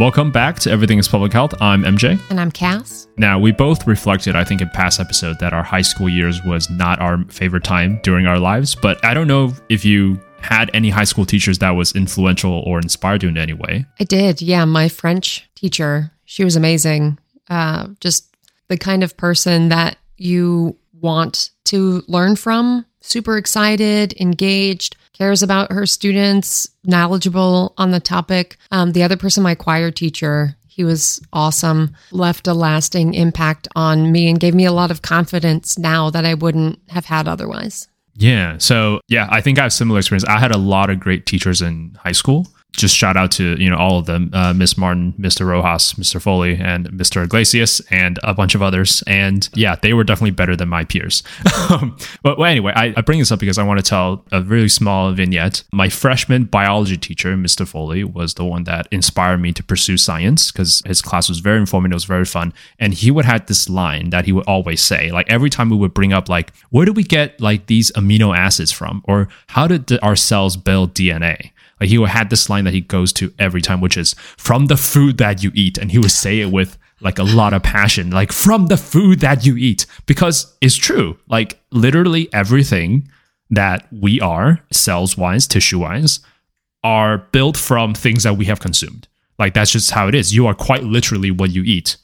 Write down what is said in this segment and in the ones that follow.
Welcome back to Everything is Public Health. I'm MJ. And I'm Cass. Now, we both reflected, I think, in past episode that our high school years was not our favorite time during our lives. But I don't know if you had any high school teachers that was influential or inspired you in any way. I did. Yeah. My French teacher, she was amazing. Uh, just the kind of person that you want to learn from. Super excited, engaged, cares about her students, knowledgeable on the topic. Um, the other person, my choir teacher, he was awesome, left a lasting impact on me and gave me a lot of confidence now that I wouldn't have had otherwise. Yeah. So, yeah, I think I have similar experience. I had a lot of great teachers in high school just shout out to you know all of them uh, miss martin mr rojas mr foley and mr iglesias and a bunch of others. And yeah they were definitely better than my peers. But well, anyway I, I, bring this up because i want to tell a really small vignette. My freshman biology teacher mr foley was the one that inspired me to pursue science because his class was very informative it was very fun. And he would have this line that he would always say like every time we would bring up like where do we get like these amino acids from? or how did our cells build dna like he had this line that he goes to every time, which is from the food that you eat. And he would say it with like a lot of passion, like from the food that you eat, because it's true. Like literally everything that we are, cells wise, tissue wise, are built from things that we have consumed. Like that's just how it is. You are quite literally what you eat.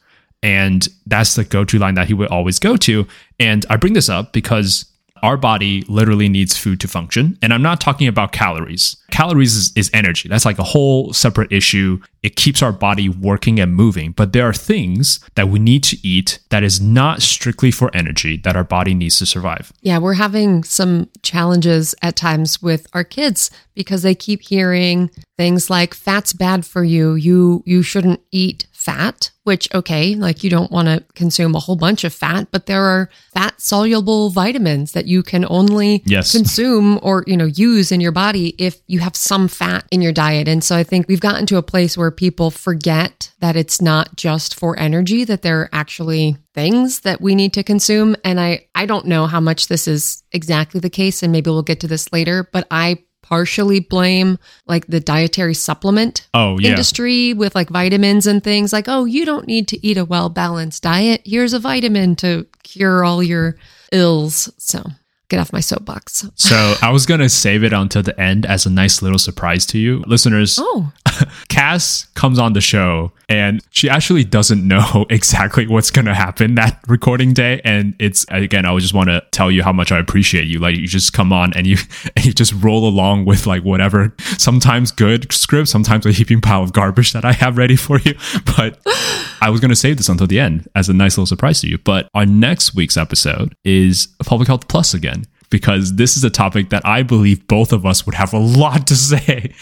And that's the go to line that he would always go to. And I bring this up because our body literally needs food to function. And I'm not talking about calories. Calories is, is, energy. That's like a whole separate issue. It keeps our body working and moving. But there are things that we need to eat that is not strictly for energy that our body needs to survive. Yeah, we're having some challenges at times with our kids because they keep hearing things like fat's bad for you. You you shouldn't eat fat, which, okay, like you don't want to consume a whole bunch of fat, but there are fat soluble vitamins that you can only yes. consume or, you know, use in your body if you have some fat in your diet. And so I think we've gotten to a place where people forget that it's not just for energy, that there are actually things that we need to consume. And I, I don't know how much this is exactly the case, and maybe we'll get to this later, but I partially blame like the dietary supplement oh, yeah. industry with like vitamins and things like oh you don't need to eat a well balanced diet here's a vitamin to cure all your ills so get off my soapbox. so I was gonna save it until the end as a nice little surprise to you, listeners. Oh, Cass comes on the show and she actually doesn't know exactly what's gonna happen that recording day. And it's again, I just want to tell you how much I appreciate you. Like you just come on and you and you just roll along with like whatever. Sometimes good script, sometimes a heaping pile of garbage that I have ready for you. But I was gonna save this until the end as a nice little surprise to you. But our next week's episode is Public Health Plus again because this is a topic that I believe both of us would have a lot to say.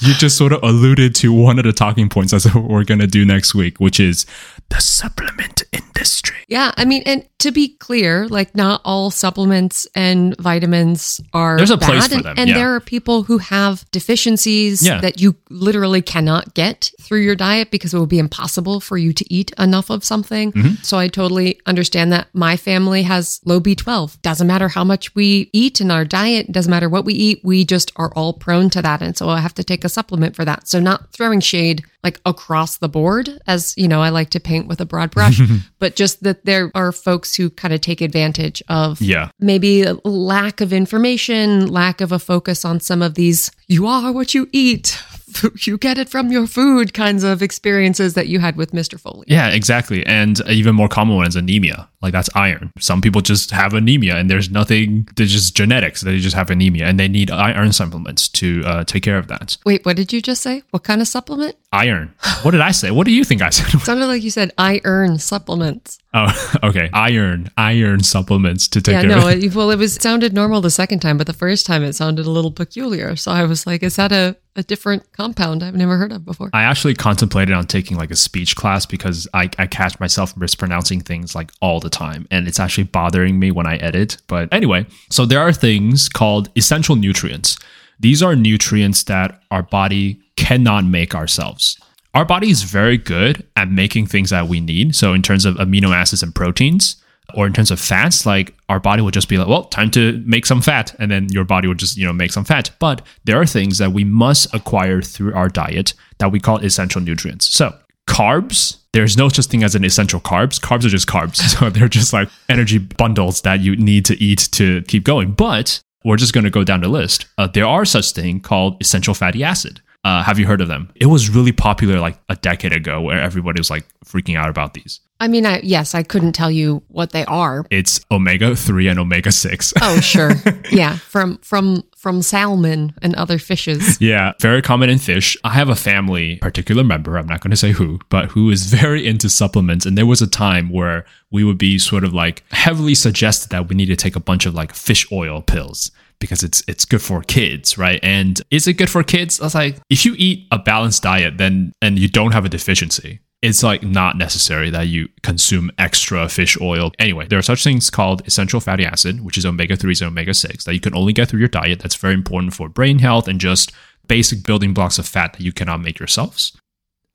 You just sort of alluded to one of the talking points as we're going to do next week, which is the supplement industry. Yeah, I mean, and to be clear, like not all supplements and vitamins are there's a bad, place for them, and, yeah. there are people who have deficiencies yeah. that you literally cannot get through your diet because it would be impossible for you to eat enough of something. Mm-hmm. So I totally understand that. My family has low B12. Doesn't matter how much we eat in our diet, doesn't matter what we eat, we just are all prone to that, and so I have to take a supplement for that. So not throwing shade like across the board, as you know, I like to paint with a broad brush, but just that there are folks who kind of take advantage of yeah. maybe lack of information, lack of a focus on some of these you are what you eat you get it from your food kinds of experiences that you had with Mr. Foley. Yeah, exactly. And even more common one is anemia. Like that's iron. Some people just have anemia and there's nothing, they're just genetics. They just have anemia and they need iron supplements to uh, take care of that. Wait, what did you just say? What kind of supplement? Iron. What did I say? What do you think I said? sounded like you said iron supplements. Oh, okay. Iron, iron supplements to take yeah, care no, of it. well, it was sounded normal the second time, but the first time it sounded a little peculiar. So I was like, is that a, a different compound I've never heard of before? I actually contemplated on taking like a speech class because I, I catch myself mispronouncing things like all the time. And it's actually bothering me when I edit. But anyway, so there are things called essential nutrients. These are nutrients that our body cannot make ourselves our body is very good at making things that we need. So, in terms of amino acids and proteins, or in terms of fats, like our body will just be like, well, time to make some fat. And then your body will just, you know, make some fat. But there are things that we must acquire through our diet that we call essential nutrients. So carbs, there's no such thing as an essential carbs. Carbs are just carbs. So they're just like energy bundles that you need to eat to keep going. But we're just going to go down the list. Uh, there are such thing called essential fatty acid. Uh, have you heard of them? It was really popular like a decade ago where everybody was like freaking out about these. I mean, I, yes, I couldn't tell you what they are. It's omega 3 and omega 6. Oh, sure. yeah, from from from salmon and other fishes. yeah, very common in fish. I have a family, particular member, I'm not going to say who, but who is very into supplements and there was a time where we would be sort of like heavily suggested that we need to take a bunch of like fish oil pills because it's it's good for kids, right? And is it good for kids? I was like, if you eat a balanced diet, then and you don't have a deficiency, it's like not necessary that you consume extra fish oil. Anyway, there are such things called essential fatty acid, which is omega 3s and omega 6 that you can only get through your diet. That's very important for brain health and just basic building blocks of fat that you cannot make yourselves.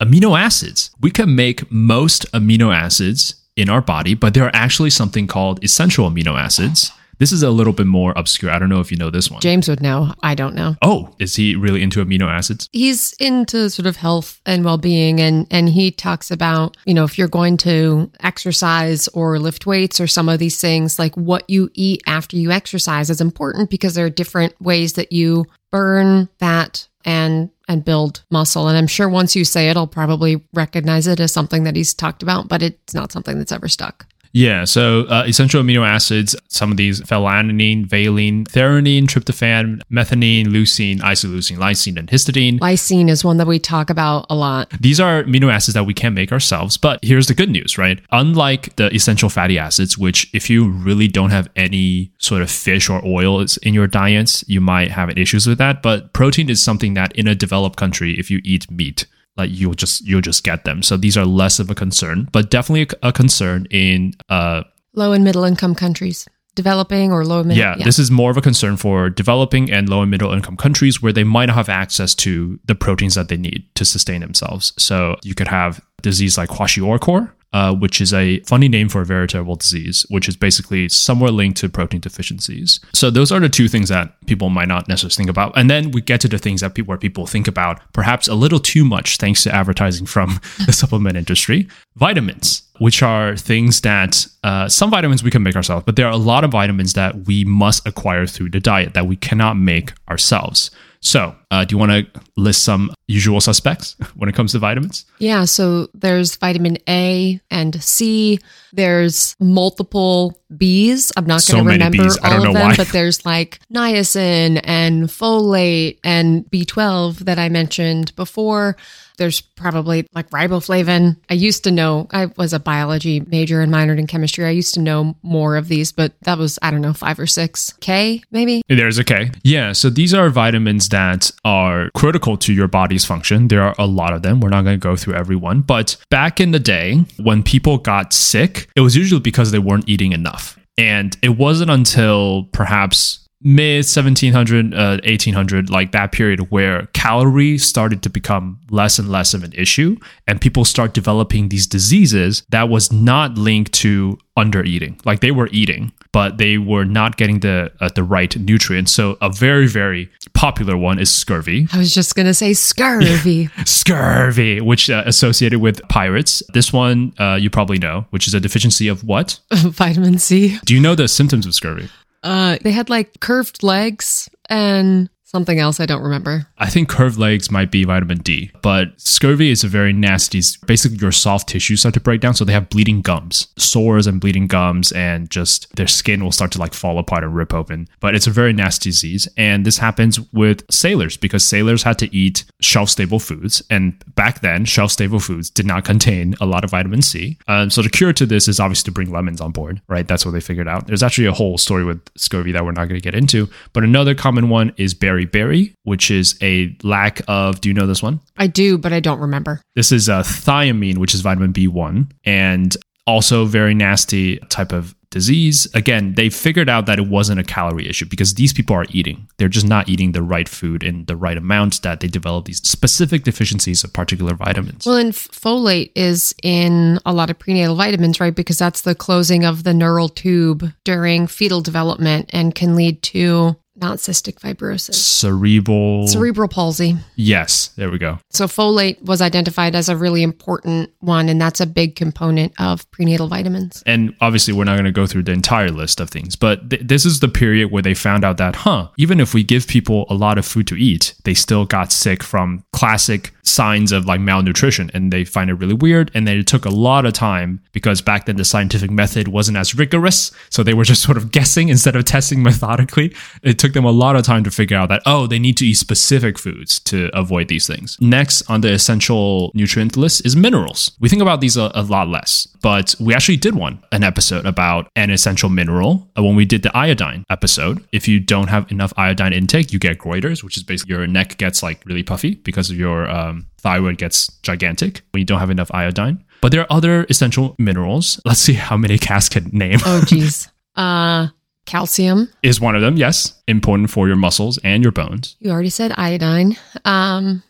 Amino acids. We can make most amino acids in our body, but there are actually something called essential amino acids this is a little bit more obscure. I don't know if you know this one. James would know. I don't know. Oh, is he really into amino acids? He's into sort of health and well-being and and he talks about, you know, if you're going to exercise or lift weights or some of these things, like what you eat after you exercise is important because there are different ways that you burn fat and and build muscle. And I'm sure once you say it, I'll probably recognize it as something that he's talked about, but it's not something that's ever stuck. Yeah, so uh, essential amino acids, some of these phenylalanine, valine, threonine, tryptophan, methionine, leucine, isoleucine, lysine, and histidine. Lysine is one that we talk about a lot. These are amino acids that we can make ourselves, but here's the good news, right? Unlike the essential fatty acids, which if you really don't have any sort of fish or oils in your diets, you might have issues with that. But protein is something that in a developed country, if you eat meat, like you'll just you'll just get them. So these are less of a concern, but definitely a, a concern in uh, low and middle income countries. Developing or low middle. Yeah, yeah, this is more of a concern for developing and low and middle income countries where they might not have access to the proteins that they need to sustain themselves. So you could have disease like kwashiorkor, uh, which is a funny name for a very terrible disease, which is basically somewhere linked to protein deficiencies. So those are the two things that people might not necessarily think about. And then we get to the things that people, where people think about perhaps a little too much, thanks to advertising from the supplement industry. Vitamins, which are things that uh, some vitamins we can make ourselves, but there are a lot of vitamins that we must acquire through the diet that we cannot make ourselves. So, uh, do you want to list some usual suspects when it comes to vitamins? Yeah. So, there's vitamin A and C. There's multiple B's. I'm not going to remember B's. all of them, why. but there's like niacin and folate and B12 that I mentioned before. There's probably like riboflavin. I used to know, I was a biology major and minored in chemistry. I used to know more of these, but that was, I don't know, five or six K maybe. There's a K. Yeah. So these are vitamins that are critical to your function. There are a lot of them. We're not going to go through every one. But back in the day, when people got sick, it was usually because they weren't eating enough. And it wasn't until perhaps mid 1700 uh, 1800 like that period where calorie started to become less and less of an issue and people start developing these diseases that was not linked to under eating like they were eating but they were not getting the uh, the right nutrients. So a very very popular one is scurvy. I was just going to say scurvy. Scurvy which uh, associated with pirates. This one uh, you probably know which is a deficiency of what? Vitamin c. Do you know the symptoms of scurvy? Uh, they had like curved legs and something else I don't remember. I think curved legs might be vitamin D, but scurvy is a very nasty. Basically, your soft tissues start to break down, so they have bleeding gums, sores and bleeding gums, and just their skin will start to like fall apart and rip open. But it's a very nasty disease, and this happens with sailors because sailors had to eat shelf stable foods, and back then, shelf stable foods did not contain a lot of vitamin C. Um, so the cure to this is obviously to bring lemons on board, right? That's what they figured out. There's actually a whole story with scurvy that we're not going to get into, but another common one is beriberi, which is a lack of. Do you know this one? I do, but I don't remember. This is a thiamine, which is vitamin B1, and also very nasty type of disease. Again, they figured out that it wasn't a calorie issue because these people are eating. They're just not eating the right food in the right amounts that they develop these specific deficiencies of particular vitamins. Well, and folate is in a lot of prenatal vitamins, right? Because that's the closing of the neural tube during fetal development and can lead to not cystic fibrosis, Cerebral. cerebral palsy. yes, there we go. So folate was identified as a really important one, and that's a big component of prenatal vitamins. And obviously, we're not going to go through the entire list of things, but th- this is the period where they found out that, huh, even if we give people a lot of food to eat, they still got sick from classic signs of like malnutrition. And they find it really weird. And then it took a lot of time because back then the scientific method wasn't as rigorous. So they were just sort of guessing instead of testing methodically. It took them a lot of time to figure out that, oh, they need to eat specific foods to avoid these things. Next on the essential nutrient list is minerals. We think about these a, a lot less, but we actually did one, an episode about an essential mineral uh, when we did the iodine episode. If you don't have enough iodine intake, you get goiters, which is basically your neck gets like really puffy because of your um, thyroid gets gigantic when you don't have enough iodine. But there are other essential minerals. Let's see how many Cass can name. Oh, geez. uh, calcium. is one of them, yes. Important for your muscles and your bones. You already said iodine. Um,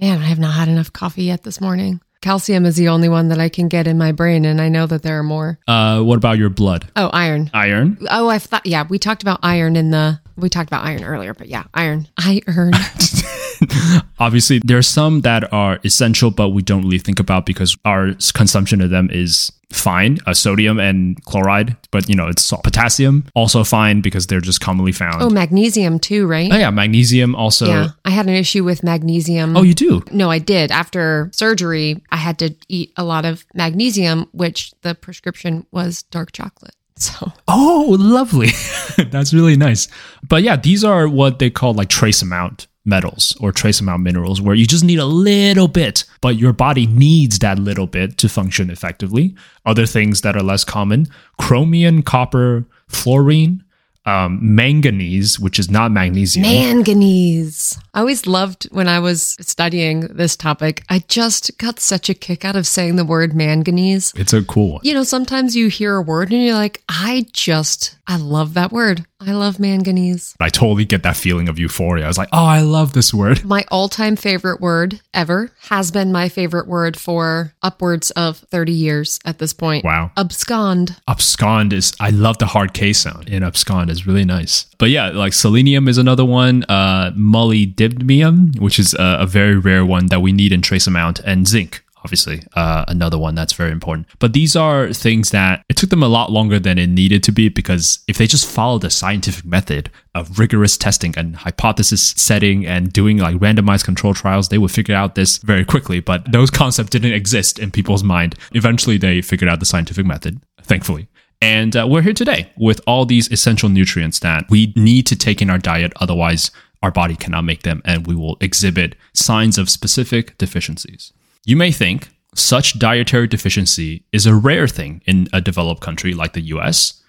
man, I have not had enough coffee yet this morning. Calcium is the only one that I can get in my brain, and I know that there are more. Uh, what about your blood? Oh, iron. Iron. Oh, I thought, yeah, we talked about iron in the, we talked about iron earlier, but yeah, iron. Iron. Obviously, there are some that are essential, but we don't really think about because our consumption of them is fine. Uh, sodium and chloride, but you know, it's salt. Potassium also fine because they're just commonly found. oh, magnesium too, right? Oh, yeah, magnesium also. yeah, I had an issue with magnesium. Oh, you do. No, I did. After surgery, I had to eat a lot of magnesium, which the prescription was dark chocolate. So, Oh, lovely. That's really nice. But yeah, these are what they call like trace amount metals or trace amount minerals, where you just need a little bit, but your body needs that little bit to function effectively. Other things that are less common chromium, copper, fluorine, um, manganese, which is not magnesium. manganese. I always loved when I was studying this topic. I just got such a kick out of saying the word manganese. It's a cool one. You know, sometimes you hear a word and you're like, I just, I love that word. I love manganese. I totally get that feeling of euphoria. I was like, oh, I love this word. My all time favorite word ever has been my favorite word for upwards of 30 years at this point. Wow. Abscond. abscond is i love the hard k sound in abscond is really nice but yeah like selenium is another one uh molybdenum which is a, a very rare one that we need in trace amount and zinc obviously uh, another one that's very important but these are things that it took them a lot longer than it needed to be because if they just followed the scientific method of rigorous testing and hypothesis setting and doing like randomized control trials they would figure out this very quickly but those concepts didn't exist in people's mind eventually they figured out the scientific method thankfully and uh, we're here today with all these essential nutrients that we need to take in our diet. Otherwise, our body cannot make them and we will exhibit signs of specific deficiencies. You may think such dietary deficiency is a rare thing in a developed country like the US,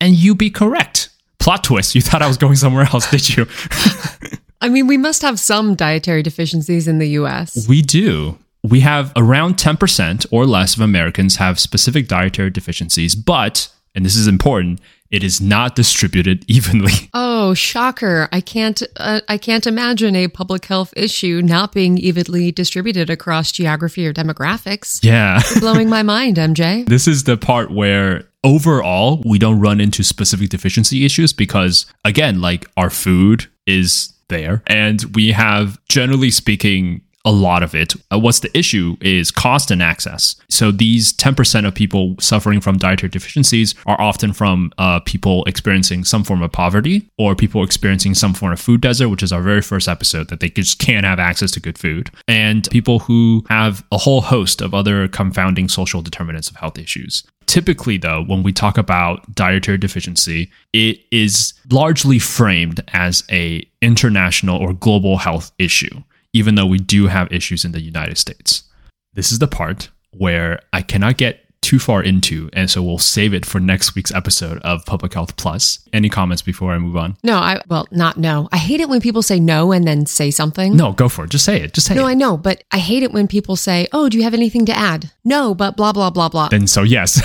and you'd be correct. Plot twist, you thought I was going somewhere else, did you? I mean, we must have some dietary deficiencies in the US. We do. We have around 10% or less of Americans have specific dietary deficiencies, but, and this is important, it is not distributed evenly. Oh, shocker. I can't uh, I can't imagine a public health issue not being evenly distributed across geography or demographics. Yeah. Blowing my mind, MJ. This is the part where overall we don't run into specific deficiency issues because, again, like our food is there and we have, generally speaking, a lot of it. Uh, what's the issue is cost and access. So these 10% of people suffering from dietary deficiencies are often from uh, people experiencing some form of poverty or people experiencing some form of food desert, which is our very first episode that they just can't have access to good food. And people who have a whole host of other confounding social determinants of health issues. Typically, though, when we talk about dietary deficiency, it is largely framed as a international or global health issue even though we do have issues in the United States. This is the part where I cannot get too far into, and so we'll save it for next week's episode of Public Health Plus. Any comments before I move on? No, I well, not no. I hate it when people say no and then say something. No, go for it. Just say it. Just say No, it. No, I know, but I hate it when people say, "Oh, do you have anything to add?" No, but blah blah blah blah. then so yes.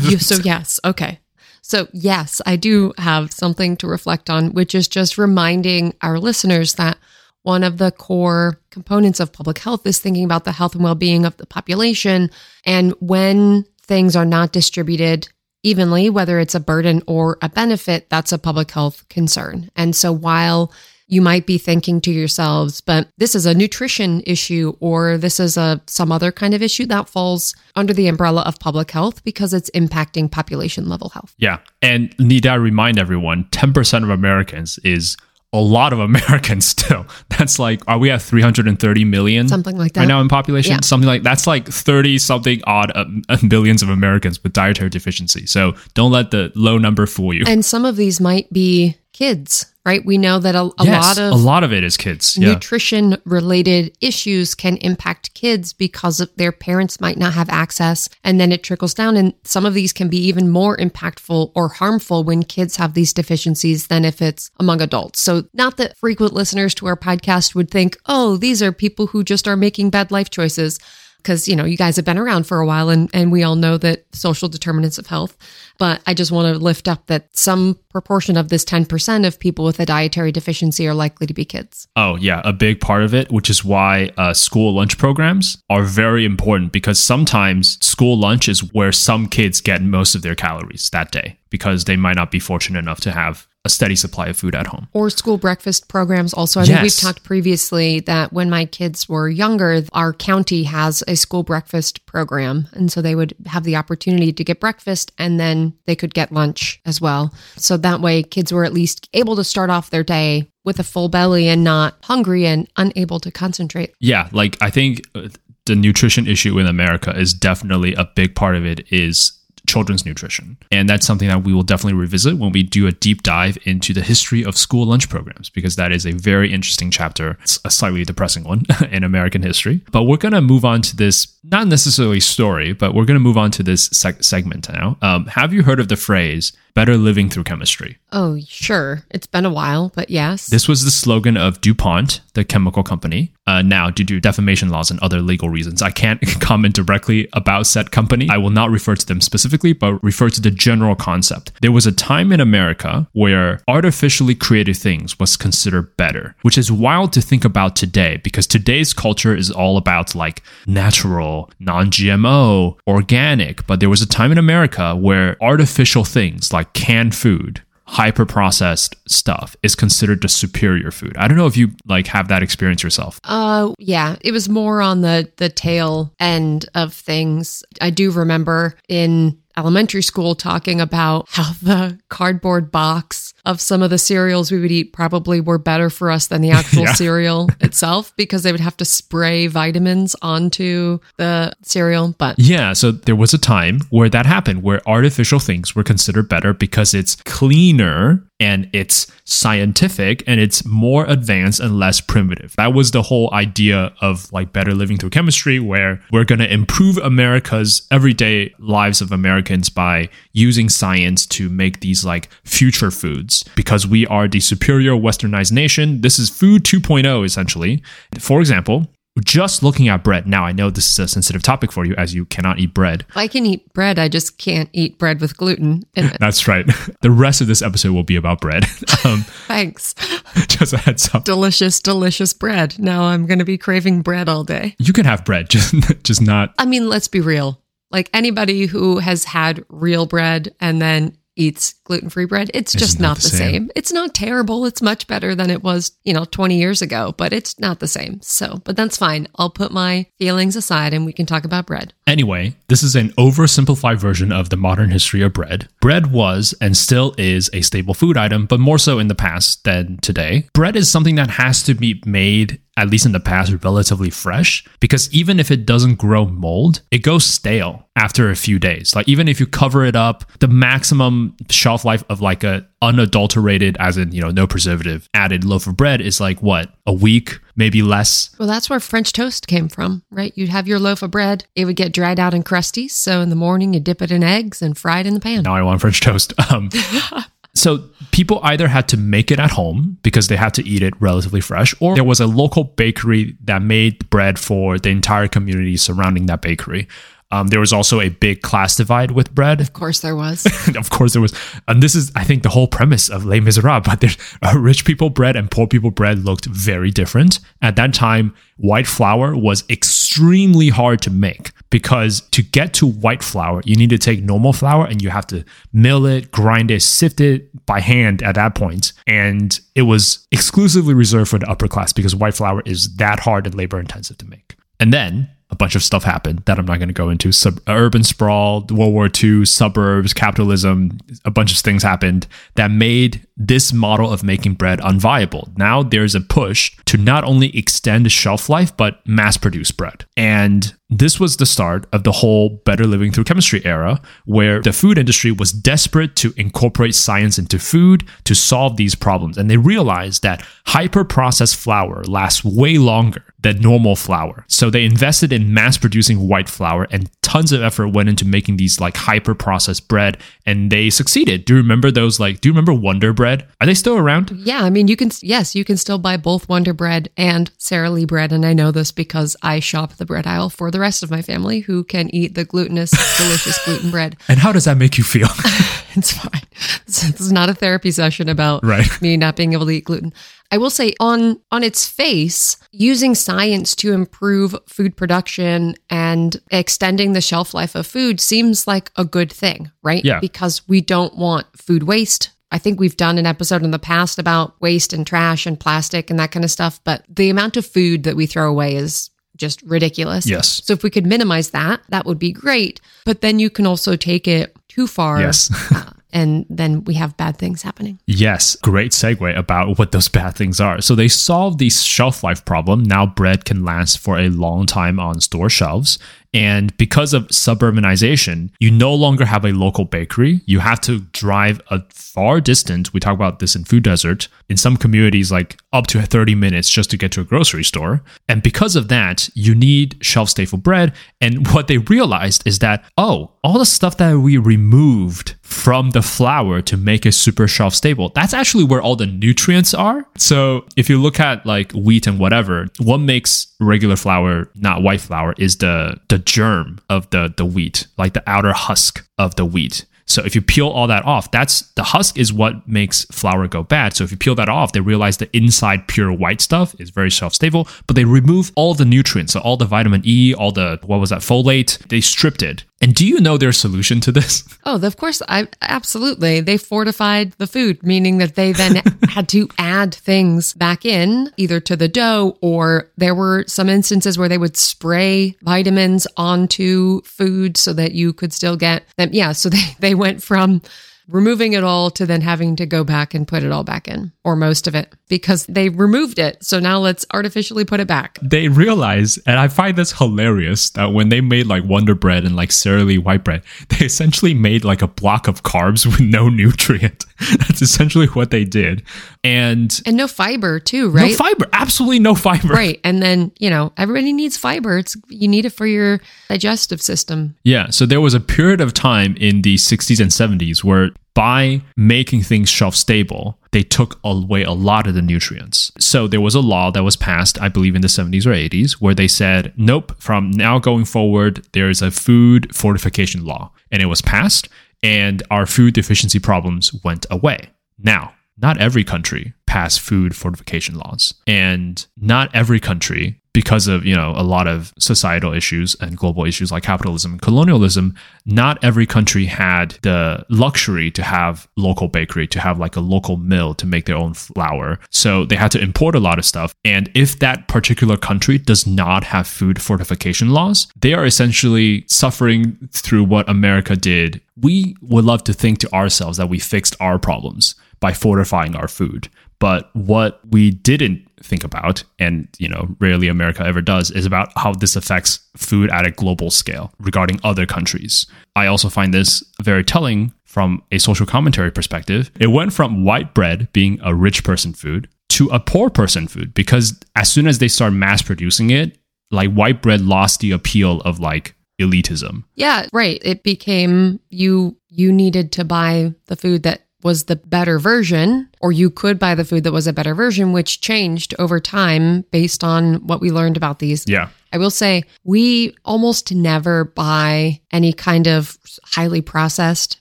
You, so yes, okay. So, yes, I do have something to reflect on, which is just reminding our listeners that one of the core components of public health is thinking about the health and well being of the population. And when things are not distributed evenly, whether it's a burden or a benefit, that's a public health concern. And so while you might be thinking to yourselves, but this is a nutrition issue or this is a some other kind of issue that falls under the umbrella of public health because it's impacting population level health. Yeah. And need I remind everyone, 10% of Americans is a lot of Americans still. That's like, are we at 330 million? Something like that. Right now in population? Yeah. Something like that's like 30 something odd uh, billions of Americans with dietary deficiency. So don't let the low number fool you. And some of these might be kids, right? We know that a, a yes, lot of a lot of it is kids. Yeah. nutrition related issues can impact kids because of their parents might not have access and then it trickles down and some of these can be even more impactful or harmful when kids have these deficiencies than if it's among adults so not that frequent listeners to our podcast would think oh these are people who just are making bad life choices because you know you guys have been around for a while and, and we all know that social determinants of health but i just want to lift up that some proportion of this 10% of people with a dietary deficiency are likely to be kids. Oh, yeah, a big part of it, which is why uh, school lunch programs are very important because sometimes school lunch is where some kids get most of their calories that day because they might not be fortunate enough to have a steady supply of food at home. or school breakfast programs also. I think we've talked previously that when my kids were younger our county has a school breakfast program. And so they would have the opportunity to get breakfast and then they could get lunch as well. So that way kids were at least able to start off their day with a full belly and not hungry and unable to concentrate. Yeah, like I think uh, the nutrition issue in America is definitely a big part of it is children's nutrition. And that's something that we will definitely revisit when we do a deep dive into the history of school lunch programs because that is a very interesting chapter. It's a slightly depressing one in American history. But we're going to move on to this not necessarily story, but we're going to move on to this seg- segment now. Um, have you heard of the phrase better living through chemistry? oh sure it's been a while but yes This was the slogan of DuPont, the chemical company. Uh, now, due to defamation laws and other legal reasons, I can't comment directly about said company. I will not refer to them specifically, but refer to the general concept. There was a time in America where artificially created things was considered better, which is wild to think about today because today's culture is all about like natural, non GMO, organic. But there was a time in America where artificial things like canned food, hyper processed stuff is considered the superior food. I don't know if you like have that experience yourself. Uh yeah, it was more on the the tail end of things. I do remember in elementary school talking about how the cardboard box of some of the cereals we would eat probably were better for us than the actual Yeah. cereal itself because they would have to spray vitamins onto the cereal. But Yeah, so there was a time where that happened where artificial things were considered better because it's cleaner and it's scientific and it's more advanced and less primitive. That was the whole idea of like better living through chemistry where we're going to improve America's everyday lives of Americans by using science to make these like future foods because we are the superior westernized nation. This is food 2.0 essentially. For example, just looking at bread. Now, I know this is a sensitive topic for you as you cannot eat bread. I can eat bread. I just can't eat bread with gluten in it. That's right. The rest of this episode will be about bread. Um, Thanks. just a heads up. Delicious, delicious bread. Now I'm going to be craving bread all day. You can have bread, just just not. I mean, let's be real. Like anybody who has had real bread and then eats gluten free bread, it's just not, the same. It's not terrible. It's much better than it was, you know, 20 years ago, but it's not the same. So, but that's fine. I'll put my feelings aside and we can talk about bread. Anyway, this is an oversimplified version of the modern history of bread. Bread was and still is a staple food item, but more so in the past than today. Bread is something that has to be made, at least in the past, relatively fresh because even if it doesn't grow mold, it goes stale after a few days. Like even if you cover it up, the maximum shelf life of like a unadulterated, as in, you know, no preservative added loaf of bread is like what, a week, maybe less. Well, that's where French toast came from, right? You'd have your loaf of bread. It would get dried out and crusty. So in the morning, you dip it in eggs and fry it in the pan. now I want French toast. Um, so people either had to make it at home because they had to eat it relatively fresh, or there was a local bakery that made bread for the entire community surrounding that bakery. Um, there was also a big class divide with bread. Of course, there was. of course, there was. And this is, I think, the whole premise of Les Miserables. But there's uh, rich people bread and poor people bread looked very different. At that time, white flour was extremely hard to make because to get to white flour, you need to take normal flour and you have to mill it, grind it, sift it by hand at that point. And it was exclusively reserved for the upper class because white flour is that hard and labor intensive to make. And then a bunch of stuff happened that I'm not going to go into. Sub- urban sprawl, World War II, suburbs, capitalism, a bunch of things happened that made this model of making bread unviable. Now there's a push to not only extend shelf life, but mass produce bread. And this was the start of the whole better living through chemistry era, where the food industry was desperate to incorporate science into food to solve these problems. And they realized that hyper processed flour lasts way longer than normal flour. So they invested in mass producing white flour and tons of effort went into making these like hyper processed bread and they succeeded. Do you remember those like do you remember Wonder Bread? Are they still around? Yeah, I mean you can yes, you can still buy both Wonder Bread and Sara Lee bread and I know this because I shop the bread aisle for the rest of my family who can eat the glutinous delicious gluten bread. And how does that make you feel? it's fine. This is not a therapy session about Right. me not being able to eat gluten. I will say on on its face, using science to improve food production and extending the shelf life of food seems like a good thing, right? Yeah. Because we don't want food waste. I think we've done an episode in the past about waste and trash and plastic and that kind of stuff, but the amount of food that we throw away is just ridiculous. Yes. So if we could minimize that, that would be great. But then you can also take it too far. Yes. uh, and then we have bad things happening. Yes, great segue about what those bad things are. So they solved the shelf life problem. Now bread can last for a long time on store shelves. And because of suburbanization, you no longer have a local bakery. You have to drive a far distance. We talk about this in food desert. In some communities, like up to 30 minutes just to get to a grocery store. And because of that, you need shelf stable bread. And what they realized is that, oh, all the stuff that we removed from the flour to make it super shelf stable, that's actually where all the nutrients are. So if you look at like wheat and whatever, what makes regular flour not white flour is the the germ of the the wheat, like the outer husk of the wheat. So if you peel all that off, that's the husk is what makes flour go bad. So if you peel that off, they realize the inside pure white stuff is very shelf stable, but they remove all the nutrients, so all the vitamin E, all the what was that folate, they stripped it. And do you know their solution to this? Oh, of course, I absolutely. They fortified the food, meaning that they then had to add things back in, either to the dough or there were some instances where they would spray vitamins onto food so that you could still get them. Yeah, so they they went from removing it all to then having to go back and put it all back in or most of it because they removed it. So now let's artificially put it back. They realize, and I find this hilarious, that when they made like Wonder Bread and like Sara Lee white bread, they essentially made like a block of carbs with no nutrient. That's essentially what they did. And And no fiber too, right? no fiber, absolutely no fiber. Right. And then, you know, everybody needs fiber. It's you need it for your digestive system. Yeah. So there was a period of time in the 60s and 70s where by making things shelf stable, they took away a lot of the nutrients. So there was a law that was passed, I believe in the 70s or 80s, where they said, nope, from now going forward, there is a food fortification law. And it was passed, and our food deficiency problems went away. Now, not every country passed food fortification laws, and not every country because of you know a lot of societal issues and global issues like capitalism and colonialism not every country had the luxury to have local bakery to have like a local mill to make their own flour. So they had to import a lot of stuff. And if that particular country does not have food fortification laws they are essentially suffering through what america did. We would love to think to ourselves that we fixed our problems by fortifying our food but what we didn't think about, and you know, rarely America ever does, is about how this affects food at a global scale regarding other countries. I also find this very telling from a social commentary perspective. It went from white bread being a rich person food to a poor person food because as soon as they start mass producing it, like white bread lost the appeal of like elitism. Yeah, right. It became you you needed to buy the food that was the better version, or you could buy the food that was a better version, which changed over time based on what we learned about these Yeah. I will say we almost never buy any kind of highly processed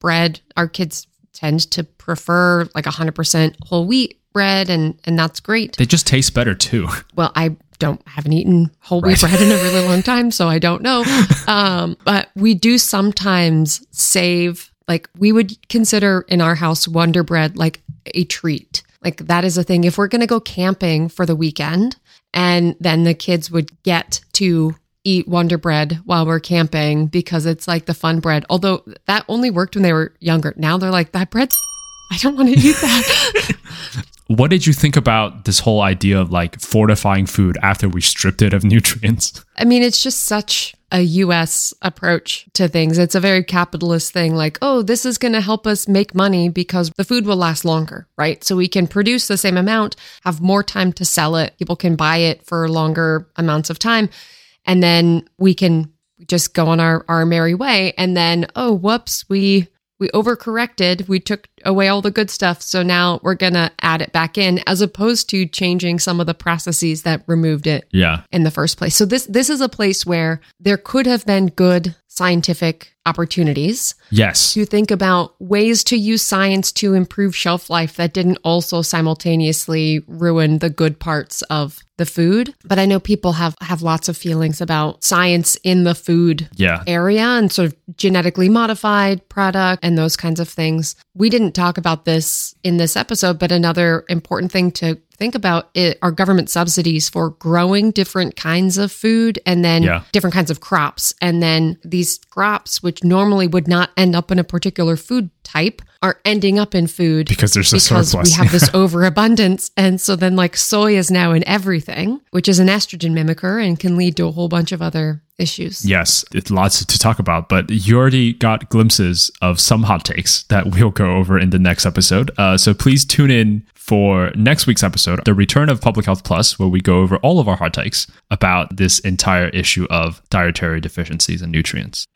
bread. Our kids tend to prefer like 100% whole wheat bread and and that's great. They just taste better too. Well, I don't haven't eaten whole wheat bread in a really long time, so I don't know. Um, but we do sometimes save like we would consider in our house Wonder Bread like a treat. Like that is a thing. If we're going to go camping for the weekend and then the kids would get to eat Wonder Bread while we're camping because it's like the fun bread. Although that only worked when they were younger. Now they're like, that bread, I don't want to eat that. what did you think about this whole idea of like fortifying food after we stripped it of nutrients? I mean, it's just such a US approach to things. It's a very capitalist thing like, oh, this is going to help us make money because the food will last longer, right? So we can produce the same amount, have more time to sell it. People can buy it for longer amounts of time. And then we can just go on our, our merry way. And then, oh, whoops, we we overcorrected. We took away all the good stuff. So now we're going to add it back in as opposed to changing some of the processes that removed it Yeah. in the first place. So this this is a place where there could have been good scientific opportunities Yes. to think about ways to use science to improve shelf life that didn't also simultaneously ruin the good parts of the food. But I know people have have lots of feelings about science in the food Yeah. area and sort of genetically modified product and those kinds of things. We didn't talk about this in this episode, but another important thing to think about it are government subsidies for growing different kinds of food and then Yeah. different kinds of crops. And then these crops, which normally would not end up in a particular food type, are ending up in food Because there's a because surplus. we have this overabundance. And so then, like, soy is now in everything, which is an estrogen mimicker and can lead to a whole bunch of other issues. Yes, it's lots to talk about, but you already got glimpses of some hot takes that we'll go over in the next episode. Uh, so please tune in for next week's episode, the return of Public Health Plus, where we go over all of our hot takes about this entire issue of dietary deficiencies and nutrients.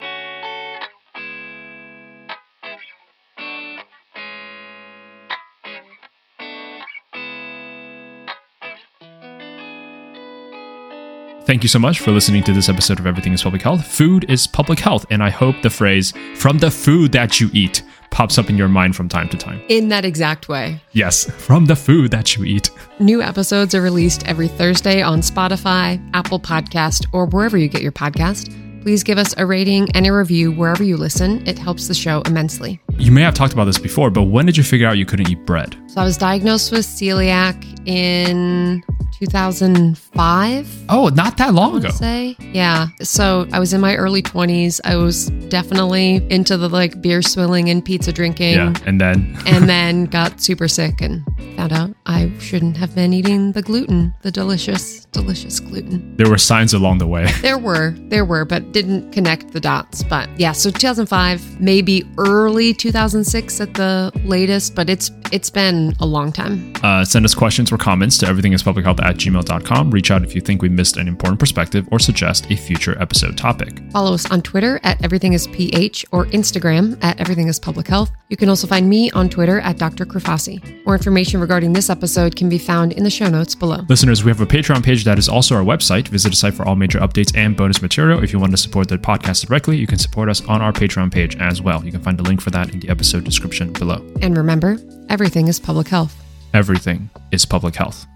Thank you so much for listening to this episode of Everything is Public Health. Food is public health, and I hope the phrase from the food that you eat pops up in your mind from time to time. In that exact way. Yes, from the food that you eat. New episodes are released every Thursday on Spotify, Apple Podcast, or wherever you get your podcast. Please give us a rating and a review wherever you listen. It helps the show immensely. You may have talked about this before, but when did you figure out you couldn't eat bread? So I was diagnosed with celiac in 2005. Oh, not that long ago. say. Yeah. So I was in my early 20s. I was definitely into the like beer swilling and pizza drinking. Yeah, and then And then got super sick and found out I shouldn't have been eating the gluten, the delicious, delicious gluten. there were signs along the way. There were, there were, but didn't connect the dots. But yeah, so 2005, maybe early 2006 at the latest, but it's it's been a long time. Uh, send us questions or comments to everythingispublichealth at gmail.com. Reach out if you think we missed an important perspective or suggest a future episode topic. Follow us on Twitter at everythingisph or Instagram at Everything is Public Health. You can also find me on Twitter at Dr. Krafasi. More information regarding this episode can be found in the show notes below. Listeners, we have a Patreon page that is also our website. Visit the site for all major updates and bonus material. If you want to support the podcast directly, you can support us on our Patreon page as well. You can find a link for that in the episode description below. And remember, everything is public health. Everything is public health.